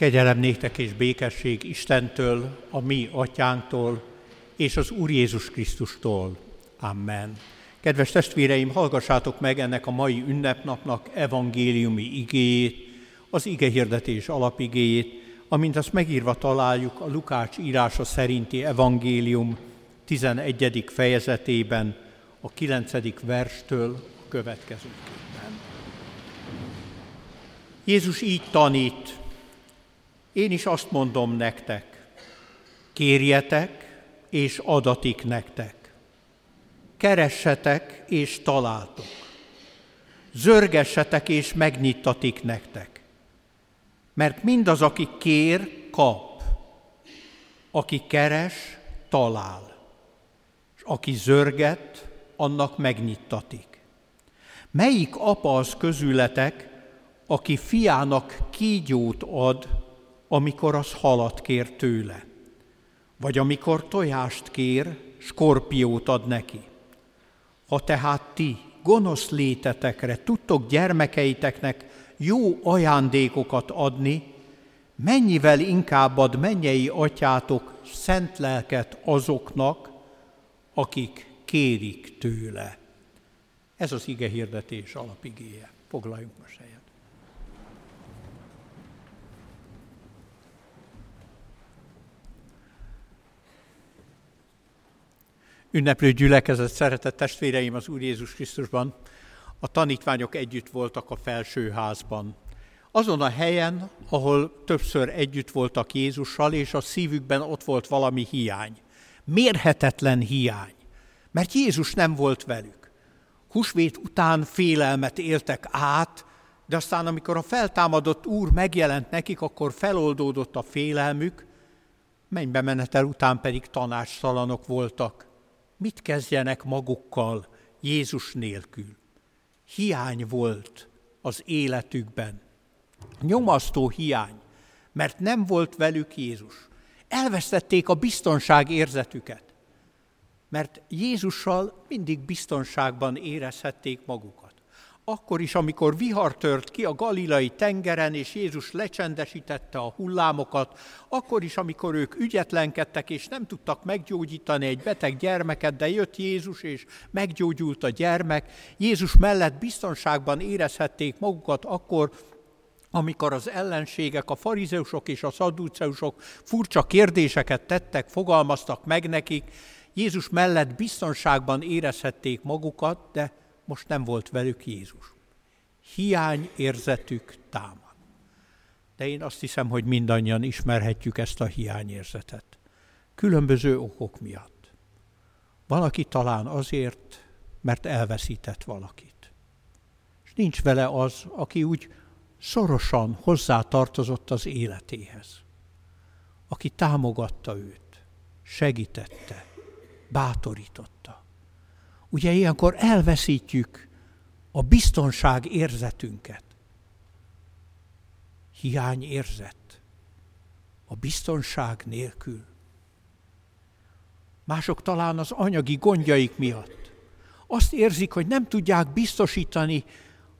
Kegyelem néktek és békesség Istentől, a mi atyánktól, és az Úr Jézus Krisztustól. Amen. Kedves testvéreim, hallgassátok meg ennek a mai ünnepnapnak evangéliumi igéjét, az igehirdetés alapigéjét, amint azt megírva találjuk a Lukács írása szerinti evangélium 11. fejezetében, a 9. verstől a következőképpen. Jézus így tanít, én is azt mondom nektek, kérjetek, és adatik nektek. Keressetek, és találtok. Zörgessetek, és megnyittatik nektek. Mert mindaz, aki kér, kap. Aki keres, talál. És aki zörget, annak megnyittatik. Melyik apa az közületek, aki fiának kígyót ad, amikor az halat kér tőle, vagy amikor tojást kér, skorpiót ad neki. Ha tehát ti gonosz létetekre tudtok gyermekeiteknek jó ajándékokat adni, mennyivel inkább ad mennyei atyátok szent lelket azoknak, akik kérik tőle. Ez az ige hirdetés alapigéje. Foglaljunk most helyet. Ünneplő gyülekezet, szeretett testvéreim az Úr Jézus Krisztusban, a tanítványok együtt voltak a felsőházban. Azon a helyen, ahol többször együtt voltak Jézussal, és a szívükben ott volt valami hiány. Mérhetetlen hiány, mert Jézus nem volt velük. Husvét után félelmet éltek át, de aztán, amikor a feltámadott Úr megjelent nekik, akkor feloldódott a félelmük, mennybe menetel után pedig tanácstalanok voltak mit kezdjenek magukkal Jézus nélkül. Hiány volt az életükben. Nyomasztó hiány, mert nem volt velük Jézus. Elvesztették a biztonság érzetüket, mert Jézussal mindig biztonságban érezhették magukat akkor is, amikor vihar tört ki a galilai tengeren, és Jézus lecsendesítette a hullámokat, akkor is, amikor ők ügyetlenkedtek, és nem tudtak meggyógyítani egy beteg gyermeket, de jött Jézus, és meggyógyult a gyermek, Jézus mellett biztonságban érezhették magukat akkor, amikor az ellenségek, a farizeusok és a szadduceusok furcsa kérdéseket tettek, fogalmaztak meg nekik, Jézus mellett biztonságban érezhették magukat, de most nem volt velük Jézus. Hiány érzetük támad. De én azt hiszem, hogy mindannyian ismerhetjük ezt a hiányérzetet. Különböző okok miatt. Valaki talán azért, mert elveszített valakit. És nincs vele az, aki úgy szorosan hozzá tartozott az életéhez. Aki támogatta őt, segítette, bátorította. Ugye ilyenkor elveszítjük a biztonság érzetünket. Hiány érzet. A biztonság nélkül. Mások talán az anyagi gondjaik miatt. Azt érzik, hogy nem tudják biztosítani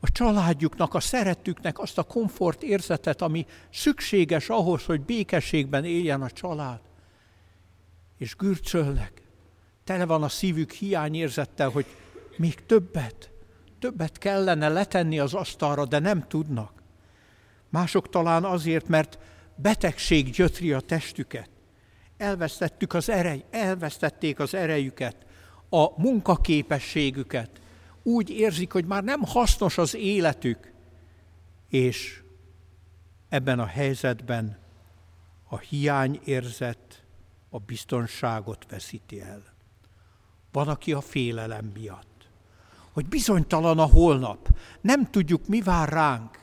a családjuknak, a szeretüknek azt a komfort érzetet, ami szükséges ahhoz, hogy békességben éljen a család. És gürcölnek tele van a szívük hiányérzettel, hogy még többet, többet kellene letenni az asztalra, de nem tudnak. Mások talán azért, mert betegség gyötri a testüket. Elvesztettük az erej, elvesztették az erejüket, a munkaképességüket. Úgy érzik, hogy már nem hasznos az életük. És ebben a helyzetben a hiányérzet a biztonságot veszíti el. Van, aki a félelem miatt. Hogy bizonytalan a holnap, nem tudjuk, mi vár ránk.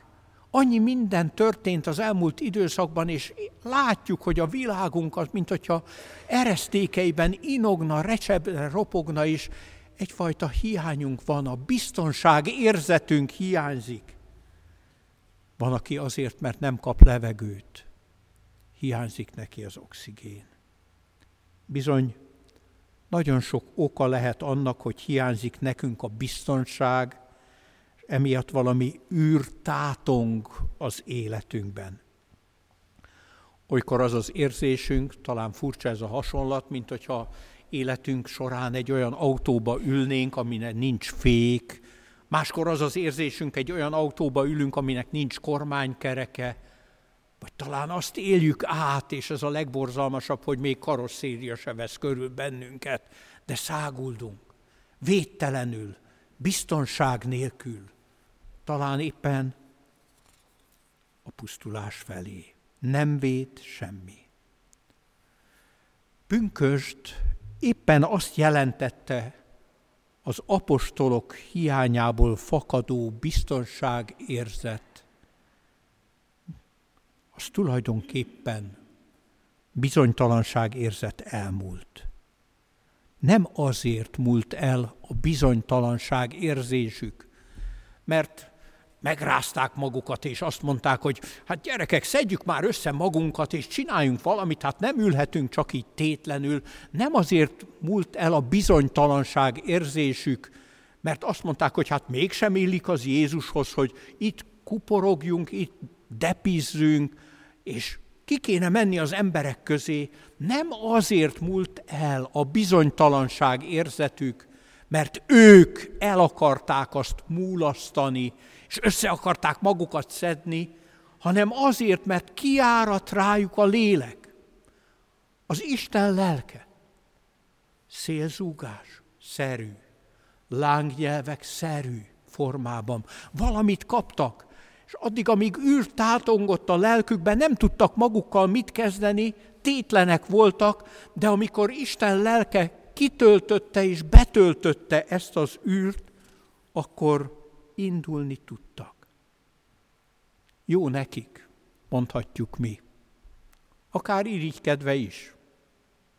Annyi minden történt az elmúlt időszakban, és látjuk, hogy a világunk az, mint hogyha eresztékeiben inogna, recsebre ropogna, és egyfajta hiányunk van, a biztonság érzetünk hiányzik. Van, aki azért, mert nem kap levegőt, hiányzik neki az oxigén. Bizony nagyon sok oka lehet annak, hogy hiányzik nekünk a biztonság, emiatt valami űr tátong az életünkben. Olykor az az érzésünk, talán furcsa ez a hasonlat, mint hogyha életünk során egy olyan autóba ülnénk, aminek nincs fék, máskor az az érzésünk, egy olyan autóba ülünk, aminek nincs kormánykereke, vagy talán azt éljük át, és ez a legborzalmasabb, hogy még karosszéria se vesz körül bennünket, de száguldunk, védtelenül, biztonság nélkül, talán éppen a pusztulás felé. Nem véd semmi. Pünköst éppen azt jelentette az apostolok hiányából fakadó biztonságérzet, az tulajdonképpen bizonytalanság érzet elmúlt. Nem azért múlt el a bizonytalanság érzésük, mert megrázták magukat, és azt mondták, hogy hát gyerekek, szedjük már össze magunkat, és csináljunk valamit, hát nem ülhetünk csak így tétlenül. Nem azért múlt el a bizonytalanság érzésük, mert azt mondták, hogy hát mégsem illik az Jézushoz, hogy itt kuporogjunk, itt depizzünk, és ki kéne menni az emberek közé. Nem azért múlt el a bizonytalanság érzetük, mert ők el akarták azt múlasztani, és össze akarták magukat szedni, hanem azért, mert kiárat rájuk a lélek, az Isten lelke. Szélzúgás szerű, lángnyelvek szerű formában. Valamit kaptak, addig, amíg űrt tátongott a lelkükben, nem tudtak magukkal mit kezdeni, tétlenek voltak, de amikor Isten lelke kitöltötte és betöltötte ezt az űrt, akkor indulni tudtak. Jó nekik, mondhatjuk mi. Akár irigykedve is.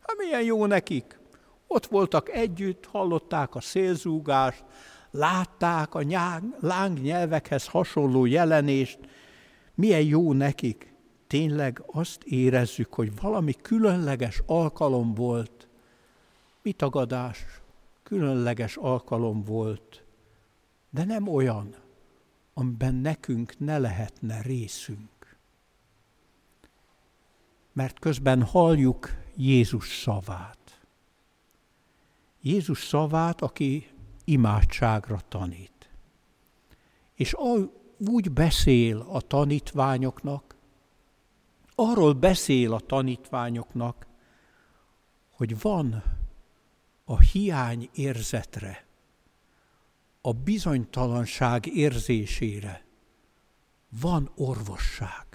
Hát milyen jó nekik. Ott voltak együtt, hallották a szélzúgást, látták a láng nyelvekhez hasonló jelenést. Milyen jó nekik. Tényleg azt érezzük, hogy valami különleges alkalom volt. Mi tagadás? Különleges alkalom volt de nem olyan, amiben nekünk ne lehetne részünk. Mert közben halljuk Jézus szavát. Jézus szavát, aki imádságra tanít. És úgy beszél a tanítványoknak, arról beszél a tanítványoknak, hogy van a hiány érzetre a bizonytalanság érzésére van orvosság,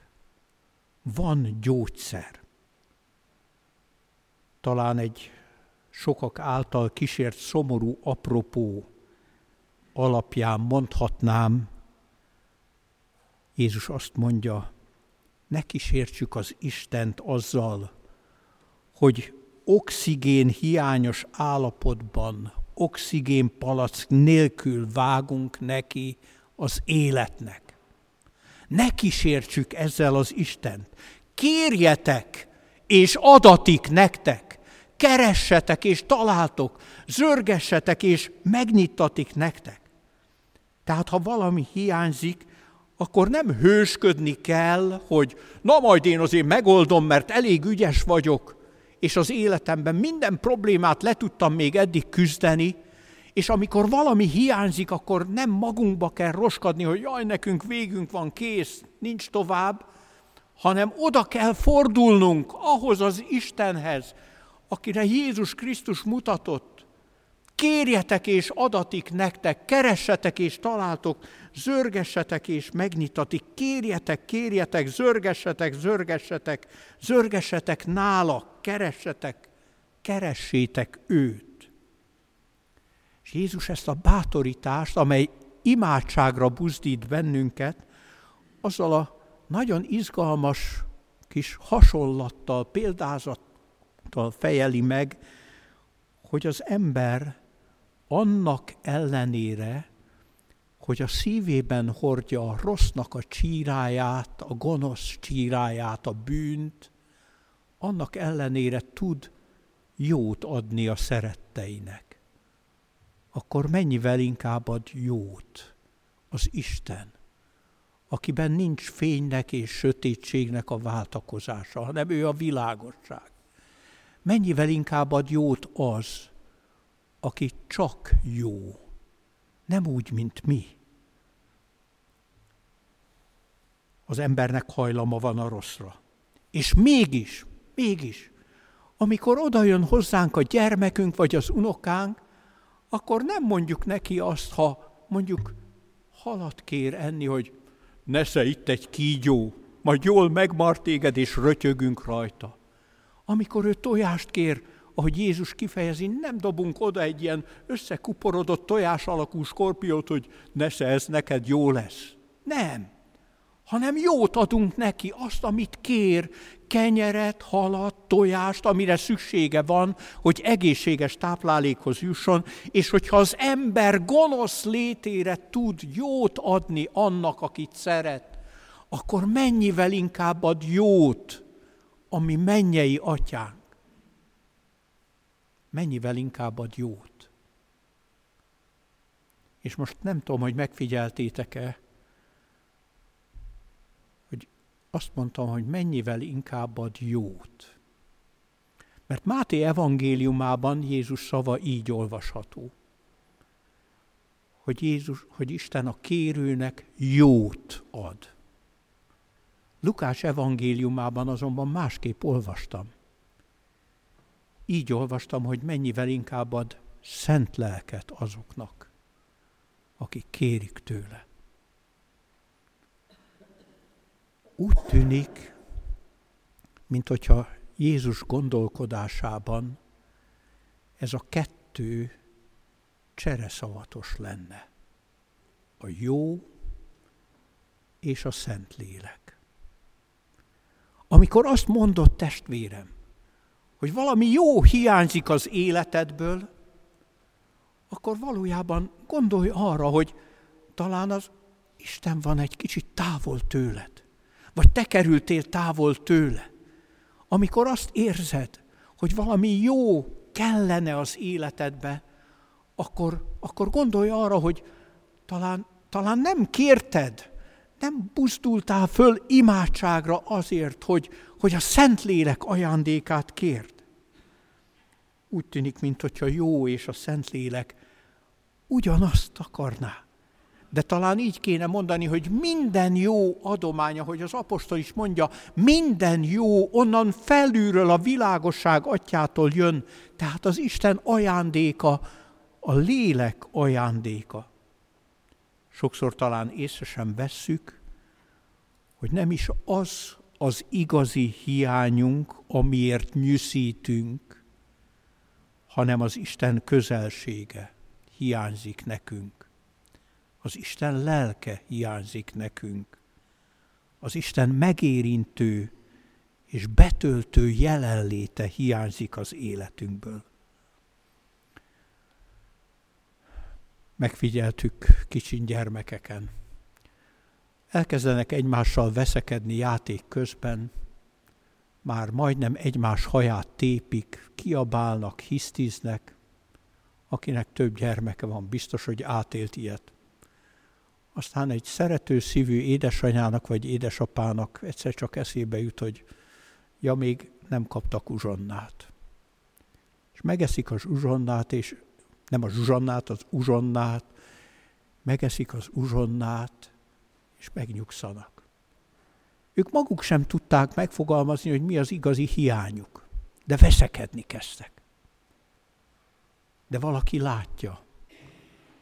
van gyógyszer. Talán egy sokak által kísért szomorú apropó alapján mondhatnám, Jézus azt mondja, ne kísértsük az Istent azzal, hogy oxigén hiányos állapotban oxigénpalack nélkül vágunk neki az életnek. Ne kísértsük ezzel az Istent. Kérjetek, és adatik nektek. Keressetek, és találtok. Zörgessetek, és megnyittatik nektek. Tehát, ha valami hiányzik, akkor nem hősködni kell, hogy na majd én azért megoldom, mert elég ügyes vagyok, és az életemben minden problémát le tudtam még eddig küzdeni, és amikor valami hiányzik, akkor nem magunkba kell roskadni, hogy jaj, nekünk végünk van, kész, nincs tovább, hanem oda kell fordulnunk ahhoz az Istenhez, akire Jézus Krisztus mutatott. Kérjetek és adatik nektek, keressetek és találtok, zörgessetek és megnyitatik, kérjetek, kérjetek, zörgessetek, zörgessetek, zörgessetek nála, keressetek, keressétek őt. És Jézus ezt a bátorítást, amely imádságra buzdít bennünket, azzal a nagyon izgalmas kis hasonlattal, példázattal fejeli meg, hogy az ember annak ellenére, hogy a szívében hordja a rossznak a csíráját, a gonosz csíráját, a bűnt, annak ellenére tud jót adni a szeretteinek. Akkor mennyivel inkább ad jót az Isten, akiben nincs fénynek és sötétségnek a váltakozása, hanem ő a világosság. Mennyivel inkább ad jót az, aki csak jó, nem úgy, mint mi. Az embernek hajlama van a rosszra. És mégis, mégis, amikor odajön hozzánk a gyermekünk vagy az unokánk, akkor nem mondjuk neki azt, ha mondjuk halat kér enni, hogy nesze itt egy kígyó, majd jól megmar téged, és rötyögünk rajta. Amikor ő tojást kér, ahogy Jézus kifejezi, nem dobunk oda egy ilyen összekuporodott tojás alakú skorpiót, hogy nesze ez neked jó lesz. Nem hanem jót adunk neki, azt, amit kér, kenyeret, halat, tojást, amire szüksége van, hogy egészséges táplálékhoz jusson, és hogyha az ember gonosz létére tud jót adni annak, akit szeret, akkor mennyivel inkább ad jót, ami mennyei atyánk. Mennyivel inkább ad jót. És most nem tudom, hogy megfigyeltétek-e, azt mondtam, hogy mennyivel inkább ad jót. Mert Máté evangéliumában Jézus szava így olvasható, hogy, Jézus, hogy Isten a kérőnek jót ad. Lukás evangéliumában azonban másképp olvastam. Így olvastam, hogy mennyivel inkább ad szent lelket azoknak, akik kérik tőle. úgy tűnik, mint hogyha Jézus gondolkodásában ez a kettő csereszavatos lenne. A jó és a szent lélek. Amikor azt mondott testvérem, hogy valami jó hiányzik az életedből, akkor valójában gondolj arra, hogy talán az Isten van egy kicsit távol tőled vagy te kerültél távol tőle. Amikor azt érzed, hogy valami jó kellene az életedbe, akkor, akkor gondolj arra, hogy talán, talán nem kérted, nem buzdultál föl imádságra azért, hogy, hogy a Szentlélek ajándékát kért. Úgy tűnik, mintha jó és a Szentlélek ugyanazt akarná de talán így kéne mondani, hogy minden jó adománya, hogy az apostol is mondja, minden jó onnan felülről a világosság atyától jön, tehát az Isten ajándéka, a lélek ajándéka. Sokszor talán észre sem vesszük, hogy nem is az az igazi hiányunk, amiért nyűszítünk, hanem az Isten közelsége hiányzik nekünk. Az Isten lelke hiányzik nekünk. Az Isten megérintő és betöltő jelenléte hiányzik az életünkből. Megfigyeltük kicsin gyermekeken. Elkezdenek egymással veszekedni játék közben, már majdnem egymás haját tépik, kiabálnak, hisztiznek. Akinek több gyermeke van, biztos, hogy átélt ilyet. Aztán egy szerető szívű édesanyának vagy édesapának egyszer csak eszébe jut, hogy ja, még nem kaptak uzsonnát. És megeszik az uzsonnát, és nem a zsuzsannát, az uzsonnát, megeszik az uzsonnát, és megnyugszanak. Ők maguk sem tudták megfogalmazni, hogy mi az igazi hiányuk, de veszekedni kezdtek. De valaki látja,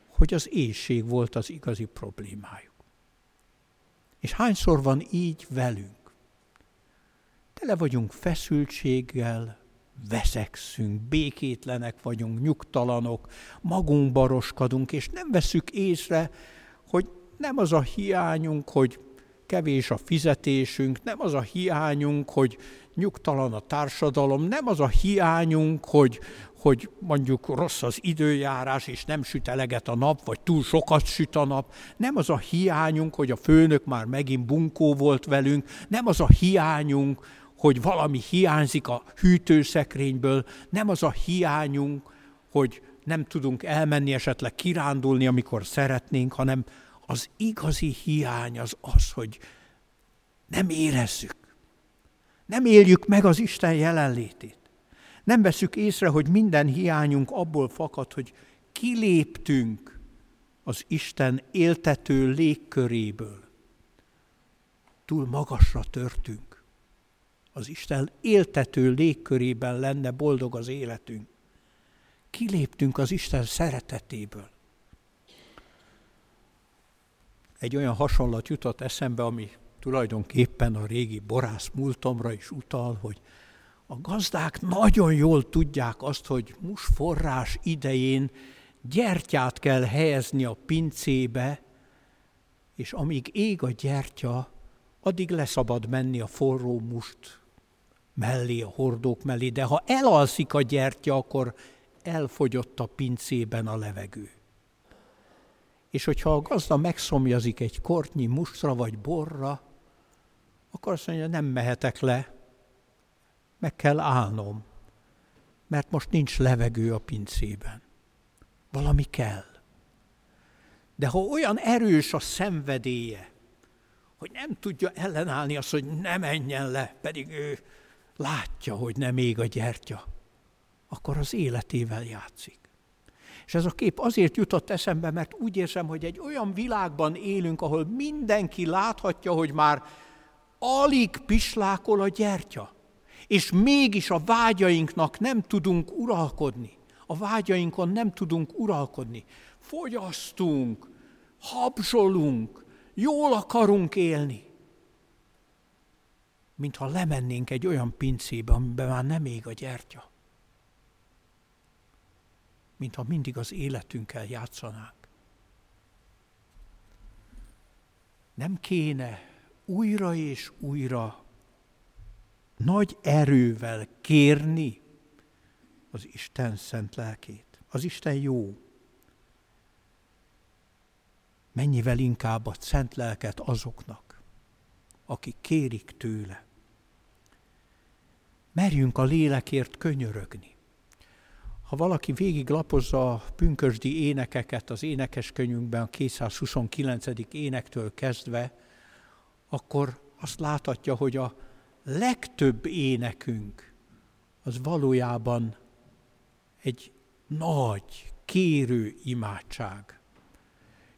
hogy az éjség volt az igazi problémájuk. És hányszor van így velünk? Tele vagyunk feszültséggel, veszekszünk, békétlenek vagyunk, nyugtalanok, magunk baroskadunk, és nem veszük észre, hogy nem az a hiányunk, hogy kevés a fizetésünk, nem az a hiányunk, hogy nyugtalan a társadalom, nem az a hiányunk, hogy, hogy mondjuk rossz az időjárás, és nem süt eleget a nap, vagy túl sokat süt a nap, nem az a hiányunk, hogy a főnök már megint bunkó volt velünk, nem az a hiányunk, hogy valami hiányzik a hűtőszekrényből, nem az a hiányunk, hogy nem tudunk elmenni esetleg kirándulni, amikor szeretnénk, hanem Az igazi hiány az az, hogy nem érezzük. Nem éljük meg az Isten jelenlétét. Nem veszük észre, hogy minden hiányunk abból fakad, hogy kiléptünk az Isten éltető légköréből. Túl magasra törtünk. Az Isten éltető légkörében lenne boldog az életünk. Kiléptünk az Isten szeretetéből. Egy olyan hasonlat jutott eszembe, ami tulajdonképpen a régi borász múltomra is utal, hogy a gazdák nagyon jól tudják azt, hogy musforrás idején gyertyát kell helyezni a pincébe, és amíg ég a gyertya, addig leszabad menni a forró must mellé, a hordók mellé, de ha elalszik a gyertya, akkor elfogyott a pincében a levegő. És hogyha a gazda megszomjazik egy kortnyi mustra vagy borra, akkor azt mondja, nem mehetek le, meg kell állnom, mert most nincs levegő a pincében. Valami kell. De ha olyan erős a szenvedélye, hogy nem tudja ellenállni azt, hogy ne menjen le, pedig ő látja, hogy nem ég a gyertya, akkor az életével játszik. És ez a kép azért jutott eszembe, mert úgy érzem, hogy egy olyan világban élünk, ahol mindenki láthatja, hogy már alig pislákol a gyertya, és mégis a vágyainknak nem tudunk uralkodni. A vágyainkon nem tudunk uralkodni. Fogyasztunk, habzsolunk, jól akarunk élni. Mintha lemennénk egy olyan pincébe, amiben már nem ég a gyertya. Mintha mindig az életünkkel játszanánk. Nem kéne újra és újra nagy erővel kérni az Isten szent lelkét. Az Isten jó. Mennyivel inkább a szent lelket azoknak, akik kérik tőle. Merjünk a lélekért könyörögni. Ha valaki végig lapozza a pünkösdi énekeket az énekeskönyvünkben a 229. énektől kezdve, akkor azt láthatja, hogy a legtöbb énekünk az valójában egy nagy, kérő imádság.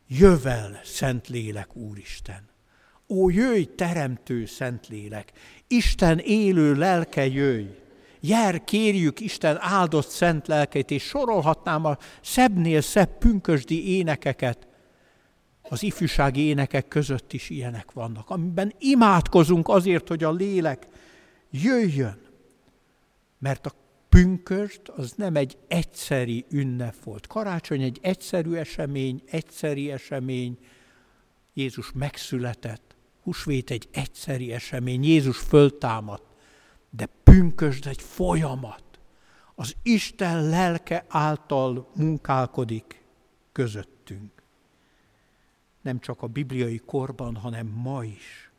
Jövel, Szentlélek Úristen! Ó, jöjj, teremtő Szentlélek! Isten élő lelke jöjj! Jár, kérjük Isten áldott szent lelkeit, és sorolhatnám a szebbnél szebb pünkösdi énekeket, az ifjúsági énekek között is ilyenek vannak, amiben imádkozunk azért, hogy a lélek jöjjön. Mert a pünköst az nem egy egyszeri ünnep volt. Karácsony egy egyszerű esemény, egyszeri esemény. Jézus megszületett. Husvét egy egyszeri esemény. Jézus föltámadt. De pünkösd egy folyamat. Az Isten lelke által munkálkodik közöttünk nem csak a bibliai korban, hanem ma is.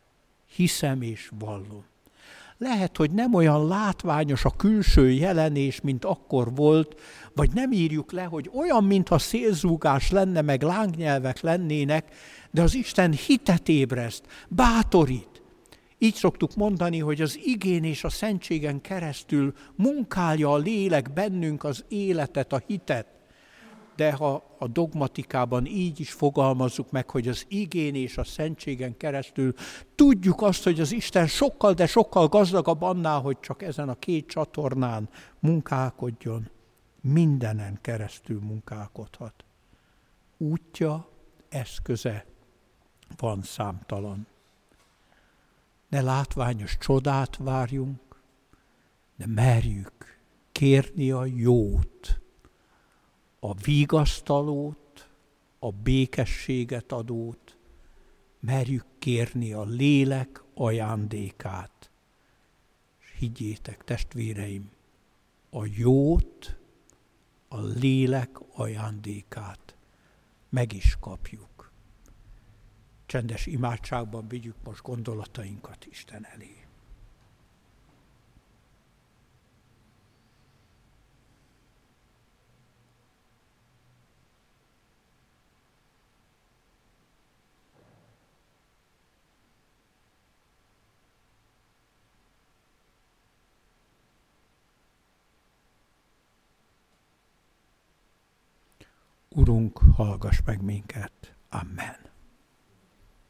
Hiszem és vallom. Lehet, hogy nem olyan látványos a külső jelenés, mint akkor volt, vagy nem írjuk le, hogy olyan, mintha szélzúgás lenne, meg lángnyelvek lennének, de az Isten hitet ébreszt, bátorít. Így szoktuk mondani, hogy az igén és a szentségen keresztül munkálja a lélek bennünk az életet, a hitet de ha a dogmatikában így is fogalmazzuk meg, hogy az igén és a szentségen keresztül tudjuk azt, hogy az Isten sokkal, de sokkal gazdagabb annál, hogy csak ezen a két csatornán munkálkodjon, mindenen keresztül munkálkodhat. Útja, eszköze van számtalan. Ne látványos csodát várjunk, de merjük kérni a jót, a vigasztalót, a békességet adót, merjük kérni a lélek ajándékát. És higgyétek, testvéreim, a jót, a lélek ajándékát meg is kapjuk. Csendes imádságban vigyük most gondolatainkat Isten elé. Urunk, hallgass meg minket. Amen.